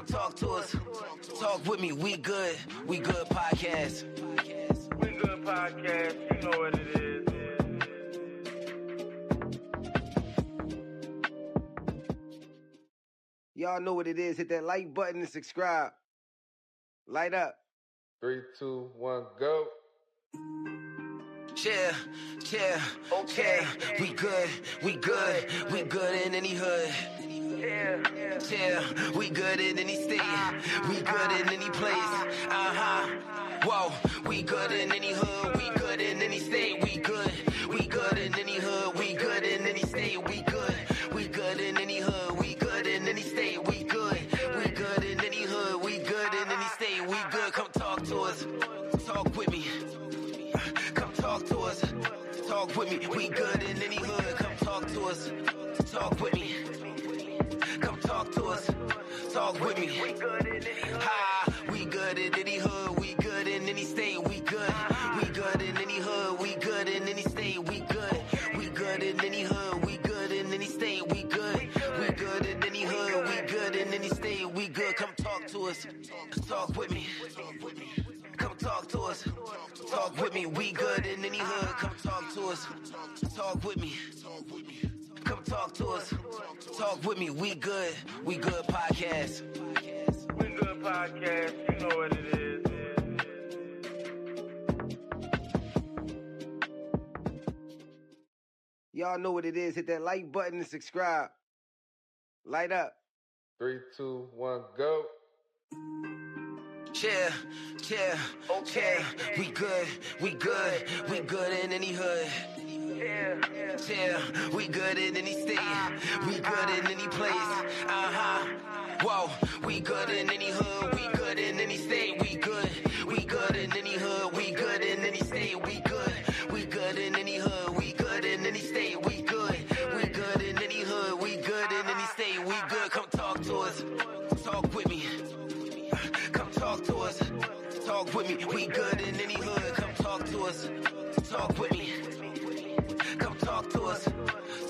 Come talk to us. Talk with me. We good. We good podcast. We good podcast. You know what it is. Y'all know what it is. Hit that like button and subscribe. Light up. Three, two, one, go. Yeah, yeah, okay. We good, we good, we good in any hood. Yeah, we good in any state. We good in any place. Uh huh. Whoa, we good in any hood. We good in any state. We good. We good in any hood. We good in any state. We good. We good in any hood. We good in any state. We good. We good in any hood. We good in any state. We good. Come talk to us. Talk with me. Come talk to us. Talk with me. We good in any hood. Come talk to us. Talk with me. Talk to us. Talk with me. Ha, we good in any hood. We good in any state. We good. We good in any hood. We good in any state. We good. We good in any hood. We good in any state. We good. We good in any hood. We good in any state. We good. Come talk to us. Talk with me. Come talk to us. Talk with me. We good in any hood. Come talk to us. Talk with me. Come talk to us. Talk with me. We good. We good podcast. We good podcast. You know what it is. Y'all know what it is. Hit that like button and subscribe. Light up. Three, two, one, go. Yeah, yeah, yeah. We good. We good. We good in any hood. Yeah, we good in any state. We good in any place. Uh huh. Whoa, we good in any hood. We good in any state. We good. We good in any hood. We good in any state. We good. We good in any hood. We good in any state. We good. We good in any hood. We good in any state. We good. Come talk to us. Talk with me. Come talk to us. Talk with me. We good in any hood. Come talk to us. Talk with me. Talk to us.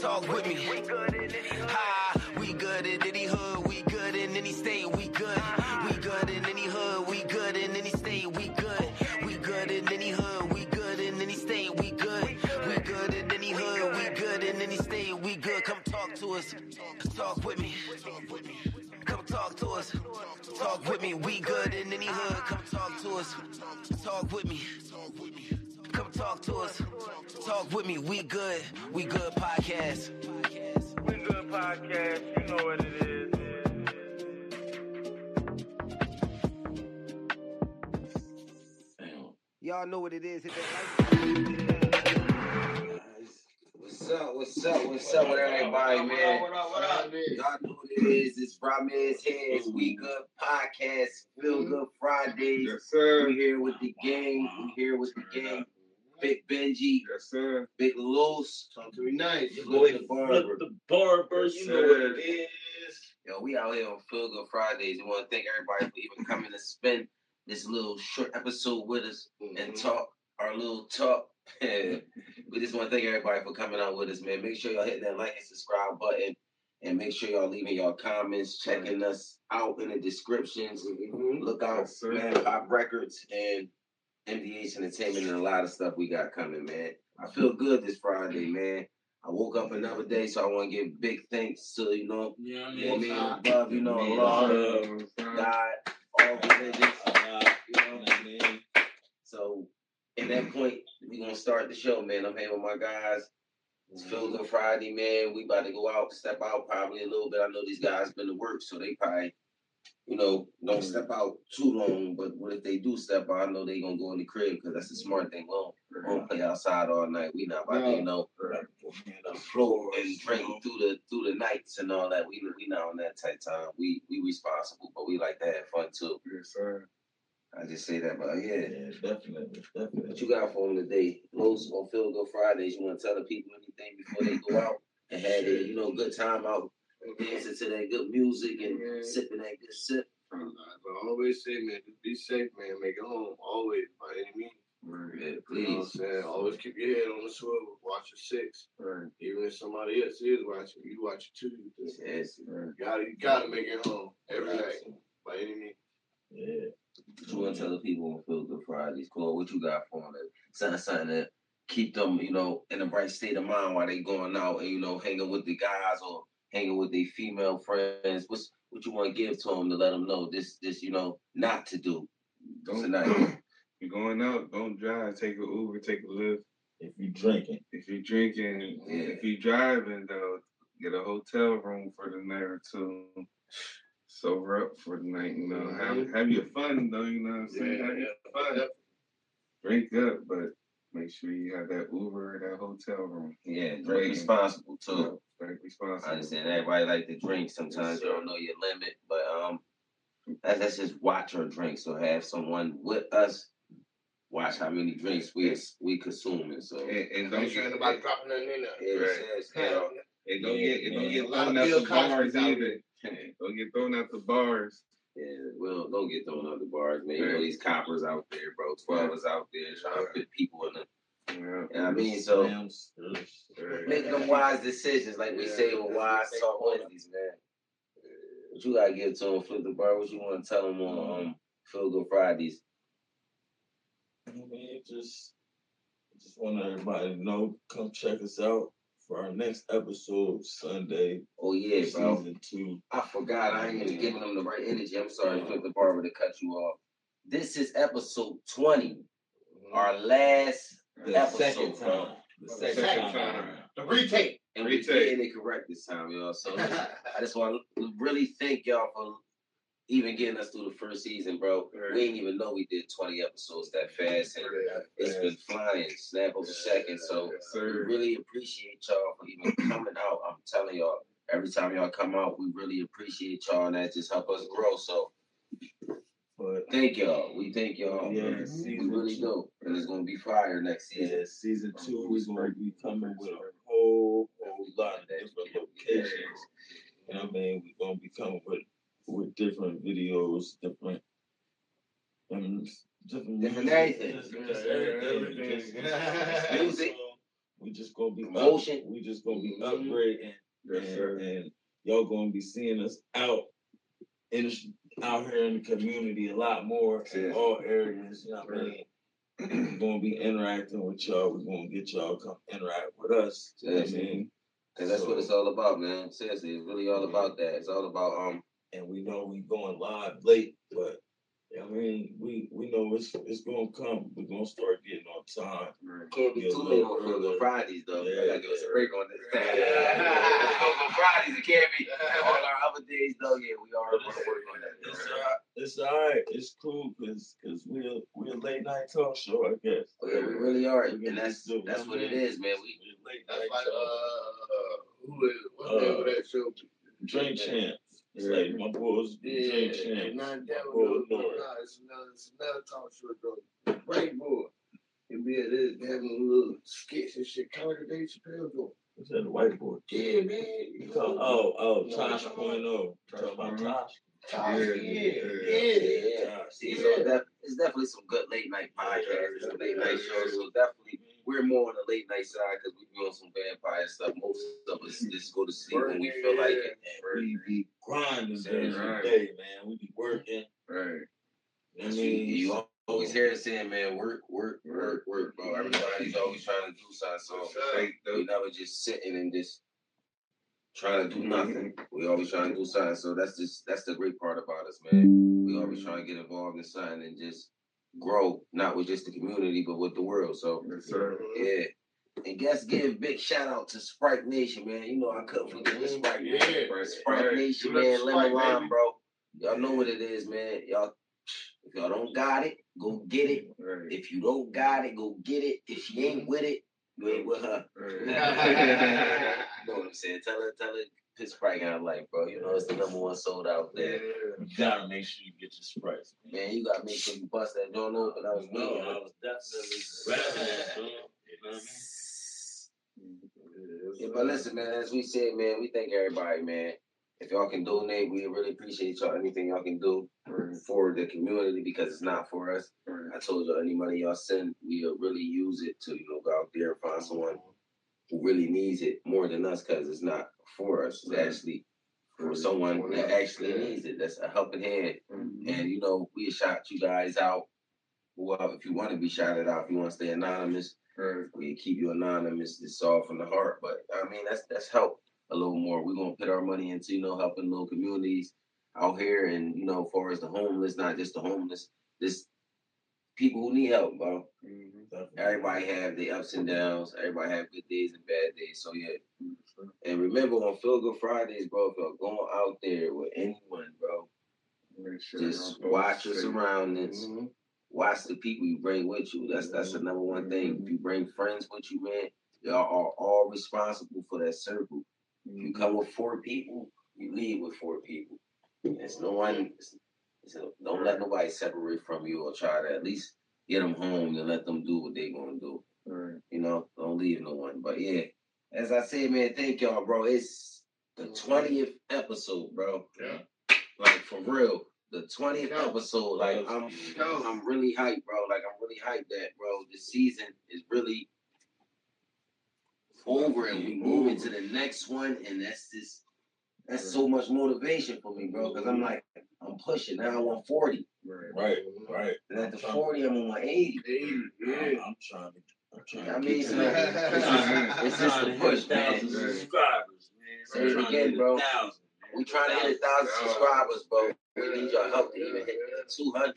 Talk with me. Ha, we good in any hood. We good in any state. We good. We good in any hood. We good in any state. We good. We good in any hood. We good in any state. We good. We good in any hood. We good in any state. We good. Come talk to us. Talk with me. Come talk to us. Talk with me. We good in any hood. Come talk to us. Talk with me. Come talk to us. Talk with me. We good. We good podcast. We good podcast. You know what it is. Y'all know what it is. Hit that like. What's up? What's up? What's up with everybody, man? Y'all know what it is. It's Rymir's Heads We Good Podcast, Feel mm-hmm. Good Fridays. Yes, sir. We here with the gang. We here with the gang. Big Benji, Yes, sir. Big Los. Talk to me nice. Your Boy, boy flip Barber. the barber. You know what it is. Yo, we out here on Feel Good Fridays. We want to thank everybody for even coming to spend this little short episode with us and mm-hmm. talk our little talk. we just want to thank everybody for coming out with us, man. Make sure y'all hit that like and subscribe button. And make sure y'all leaving y'all comments, checking us out in the descriptions. Mm-hmm. Look out, Yes, man, Pop Records and MDH Entertainment and a lot of stuff we got coming, man. I feel good this Friday, man. I woke up another day, so I want to give big thanks to, you know, You know what I you know, mean? me above, you know, God, all religions, you know. So, in that point, we gonna start the show, man. I'm here with my guys. It's Feel Good Friday, man. We about to go out, step out probably a little bit. I know these guys been to work, so they probably, you know, don't step out too long. But what if they do step out? I know they gonna go in the crib because that's the smart thing. We don't, we don't play outside all night. We not about you know, floor and drink through the through the nights and all that. We we not on that tight time. We we responsible, but we like to have fun too. Yes, sir. I just say that, but yeah. Yeah, definitely, definitely. What you got for them today? Most on Feel Good Fridays. You want to tell the people anything before they go out and have a you know good time out, dancing to that good music and sipping that good sip. But I always say, man, just be safe, man. Make it home, always, by any means. Yeah, You know what I'm saying? Always keep your head on the swivel. Watch your six. Right. Even if somebody else is watching, you watch it too. Yes. You gotta, you gotta make it home every night. By any means. Yeah. What you want to tell the people on Feel Good Fridays. Cool. What you got for them? Something, something to keep them, you know, in a bright state of mind while they going out and you know hanging with the guys or hanging with their female friends. What's what you want to give to them to let them know this, this, you know, not to do Don't tonight. you're going out, don't drive, take an Uber, take a Lyft. If you're drinking, If you're drinking, Yeah. if you're driving though, get a hotel room for the night or two. Sober up for the night, you know. Have mm-hmm. have your fun though, you know what I'm saying? Yeah, have your yeah. fun. Drink up, but make sure you have that Uber or that hotel room. Yeah, drink Waiting. responsible too. Drink responsible. I understand everybody like to drink. Sometimes you don't know your limit, but um, that's, that's just watch or drink. So have someone with us watch how many drinks we we consuming. So And, and Don't don't sure get anybody dropping nothing in there. yeah, Right. yes, yeah. and don't get and don't get thrown out the bars either. Don't get thrown out the bars. Yeah, well, don't get thrown out the bars, man. You know these coppers out there, bro. Twelve is out there trying to put people in the. Yeah. You know what I mean, so make them wise decisions, like we Yeah, say that's Wise Talk. Wednesdays, man. What you gotta give to them, Flip the Bar? What you want to tell them on um, Feel Good Fridays? I mean, just just want everybody to know, come check us out for our next episode Sunday, Oh yeah, bro. season two. I forgot. I ain't even giving them the right energy. I'm sorry, Flip the Barber, to cut you off. This is episode 20, mm-hmm. our last The episode, second time. The second, Second time. time. The retake. And we Retake. getting it correct this time, y'all. So I just want to really thank y'all for even getting us through the first season, bro. Right. We didn't even know we did 20 episodes that fast, and it's been flying, snap over a second. So Yes, we really appreciate y'all for even coming out. I'm telling y'all, every time y'all come out, we really appreciate y'all, and that just help us grow. So But thank y'all. We thank y'all. yeah, we really two. do, and it's gonna be fire next season. Yeah, season two, we're gonna be coming with a whole whole lot of different locations. You know what I mean? We're gonna be coming with with different videos, different um, different Different music, everything. just- Yeah, just yeah, everything. everything. Just- just- Music. We just gonna be Motion. Up, we just gonna be Mhm. upgrading, Yes, and, sir. and y'all gonna be seeing us out in the, out here in the community a lot more in all areas. You know what I mean? We're gonna be interacting with y'all. We're gonna get y'all to come interact with us. You know what I mean? Cause that's what it's all about, man. Seriously, it's really all about that. It's all about um And we know we going live late, but you know what I mean, we we know it's it's gonna come. We're gonna start getting on time. can't be too late on Feel Good earlier. Fridays though. Yeah, I gotta give us a yeah. break on this. Feel Good Fridays, it can't be. All our other days though, yeah, we are gonna work on that. It's alright. It's alright. It's cool because because we're we're a late night talk show, I guess. Oh, yeah, we really are, We can and that's just do that's what it is, man. We We're late That's night like uh, talk. who is what's the name of that show? Drink champs. It's Yeah. like my boys Yeah, drink champs. My one. boys No, know no, it's another, it's another talk show though. White boy. And be at this, having a little skits and shit. Kind of like a Dave Chappelle joint. What's that? The white boy. Yeah, man. You call, oh, oh, No, Tosh point oh. Talking about. Tosh. Tosh, Yeah, yeah, yeah. yeah. yeah. See, so that, it's definitely some good late night podcasts, some late night shows. So definitely, we're more on the late night side because we be on some vampire stuff. Most of us just go to sleep when we feel like it. We be grinding during right. day, man. We be working. Right. I mean, you, always hear us saying, man, work, work, work, work, bro. Everybody's always trying to do something. So we never just sitting and just trying to do nothing. We always trying to do something. So that's just that's the great part about us, man. We always trying to get involved in something and just grow, not with just the community, but with the world. So Yes, yeah. And guess give big shout out to Sprite Nation, man. You know I couldn't forget the mm-hmm. Sprite Yeah. Nation. Right. Sprite Right. Nation, man. Sprite, Lemon lime, baby. bro. Y'all know what it is, man. Y'all if y'all don't got it, go get it. Right. If you don't got it, go get it. If she ain't mm-hmm. with it, you ain't with her. Right. you know what I'm saying? Tell her, tell her, put Sprite out like, bro. You know it's the number one sold out there. you gotta make sure you get your sprites, man. Man, you gotta make sure you bust that joint open. That was. No, man. I was definitely grabbing that, man. You know what I mean? Yeah, but listen, man, as we said, man, we thank everybody, man. If y'all can donate, we really appreciate y'all. Anything y'all can do for the community because it's not for us. I told y'all, any money y'all send, we'll really use it to, you know, go out there and find someone who really needs it more than us because it's not for us. Right. actually for someone that actually needs it. That's a helping hand. And, you know, we shout you guys out well, if you want to be shouted out, if you want to stay anonymous, Right. we keep you anonymous. It's all from the heart. But I mean, that's that's help a little more. We're gonna put our money into you know helping little communities out here, and you know, as far as the homeless, not just the homeless, just people who need help, bro. Everybody have their ups and downs. Everybody have good days and bad days. So yeah. And remember on Feel Good Fridays, bro, if you're going out there with anyone, bro, sure just watch your surroundings. Mhm. Watch the people you bring with you. That's that's the number one thing. If you bring friends with you, man, y'all are all responsible for that circle. If you come with four people, you leave with four people. It's no one. It's, it's don't let nobody separate from you or try to at least get them home and let them do what they gonna do. Right. You know, don't leave no one. But yeah, as I said, man, thank y'all, bro. It's the twentieth episode, bro. Yeah. Like for real, the twentieth episode. Like I'm, I'm really hyped, bro. Like I'm really hyped that, bro. The season is really over, and we move into the next one, and that's just that's so much motivation for me, bro. Because I'm like, I'm pushing now. I want forty, Right. Right, right. and at the forty, I'm on eighty. Hey, yeah. I'm, I'm trying to. I'm trying I to mean, get so to it's I'm just, it's just a push, man. thousand Right. subscribers, man. Say it again, bro. We trying to hit a thousand subscribers, bro. We need your help to even hit two hundred.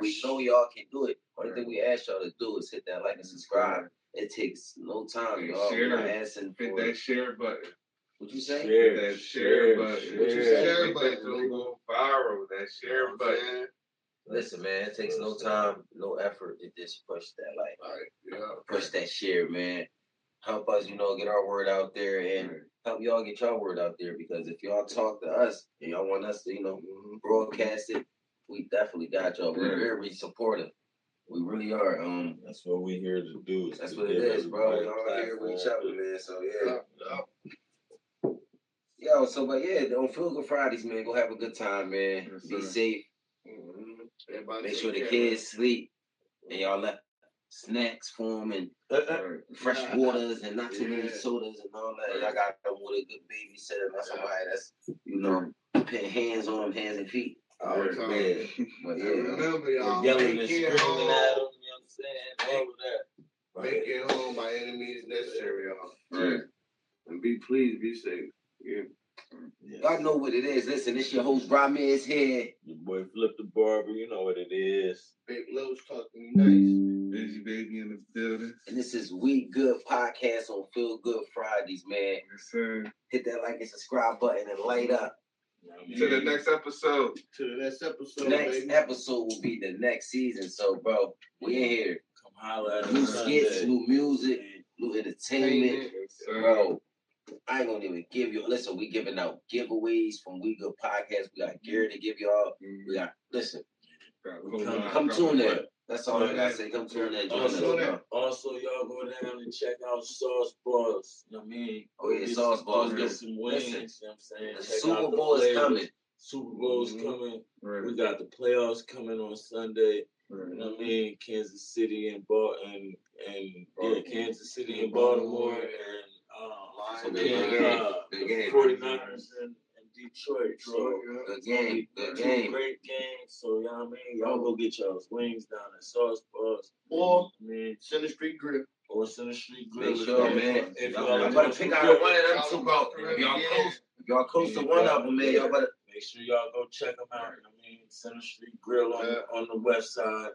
We know y'all can do it. Only thing we ask y'all to do is hit that like and subscribe. It takes no time, y'all. We're not share. asking Hit that share button. What you say. Share, that share, share, button. What you share. say? Share Make button, that joint go viral. That share button. Listen, man, it takes no time, no effort to just push that like, Right, yeah. push that share, man. Help us, you know, get our word out there and help y'all get y'all word out there because if y'all talk to us and y'all want us to, you know, broadcast it, we definitely got y'all. We're Right. very supportive. We really are. Um, That's what we're here to do. that's to what it is, bro. everybody Y'all here with each other, man. So yeah. Yeah. Yo, so but yeah, on Feel Good Fridays, man, go have a good time, man. Yes, Be sir. safe. Mhm. Make sure the care, kids sleep and y'all mm-hmm. left snacks for them and Right. fresh waters and not too many sodas and all that. Y'all got them with a good babysitter, not somebody that's you know putting hands on them, hands and feet. man. All the time. But yeah, remember, y'all, Yelling and screaming at them, you know what I'm saying? All of that. Make it home by any means necessary, y'all. Right. And be pleased, be safe. Yeah. y'all know what it is. Listen, it's your host Rymir's here. Your boy Flip the Barber, you know what it is. Big Los talking nice. Busy baby in the building. And this is We Good Podcast on Feel Good Fridays, man. Yes, sir. Hit that like and subscribe button and light up. You know what I mean? To the next episode. To the next episode, Next baby. episode will be the next season. So, bro, we in here. Come holler at New skits, new music, new entertainment. Yes. Bro, I ain't gonna even give you. Listen, we giving out giveaways from We Good Podcast. We got gear to give y'all. We got listen. Got Come, Coline come tune in. That's all I gotta say. Come tune in. Join us. Also, bro. also, y'all go down and check out Sauce Bars. You know what I mean? Oh, yeah, get Sauce some- Bars, Go yo. get some wings. Listen, you know what I'm saying? The Check Super out the Bowl is coming. Super Bowl's Mhm. coming. We got the playoffs coming on Sunday. You know what I mean? Kansas City and Bal and and yeah, Kansas City and Baltimore and So Lions, big and, game. uh, Big game. 49ers and, and Detroit. So Good game. the two game. great game. So you know what I mean? Y'all go get y'all's wings down at Sauce Bars. Or I mean, Center Street Grill. or Center Street Grill. Make if sure, y'all- man. If Y'all, y'all y'all better pick out Grill, one of them two, bro. If y'all Yeah. close, y'all close to one of them, man, y'all better. Make sure y'all go check them out. I mean, Center Street Grill on, Yeah. on the west side.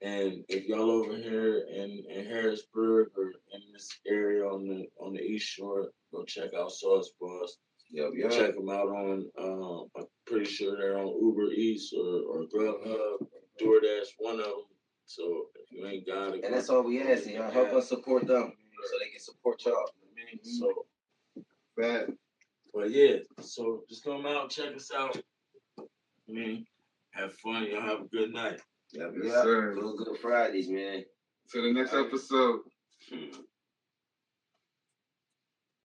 And if y'all over here in, in Harrisburg or in this area on the on the East Shore, go check out Sauce Bars. Yep, You check them out on. Um, I'm pretty sure they're on Uber Eats or or Grubhub, DoorDash, one of them. So if you ain't got it, And that's all we ask. Y'all help us support them so they can support y'all. I mean, so Bad. But yeah, so just come out, check us out. I mean, have fun. Y'all have a good night. Yep, Yes, yep. sir. Feel good Fridays, man. To the next episode. Hmm.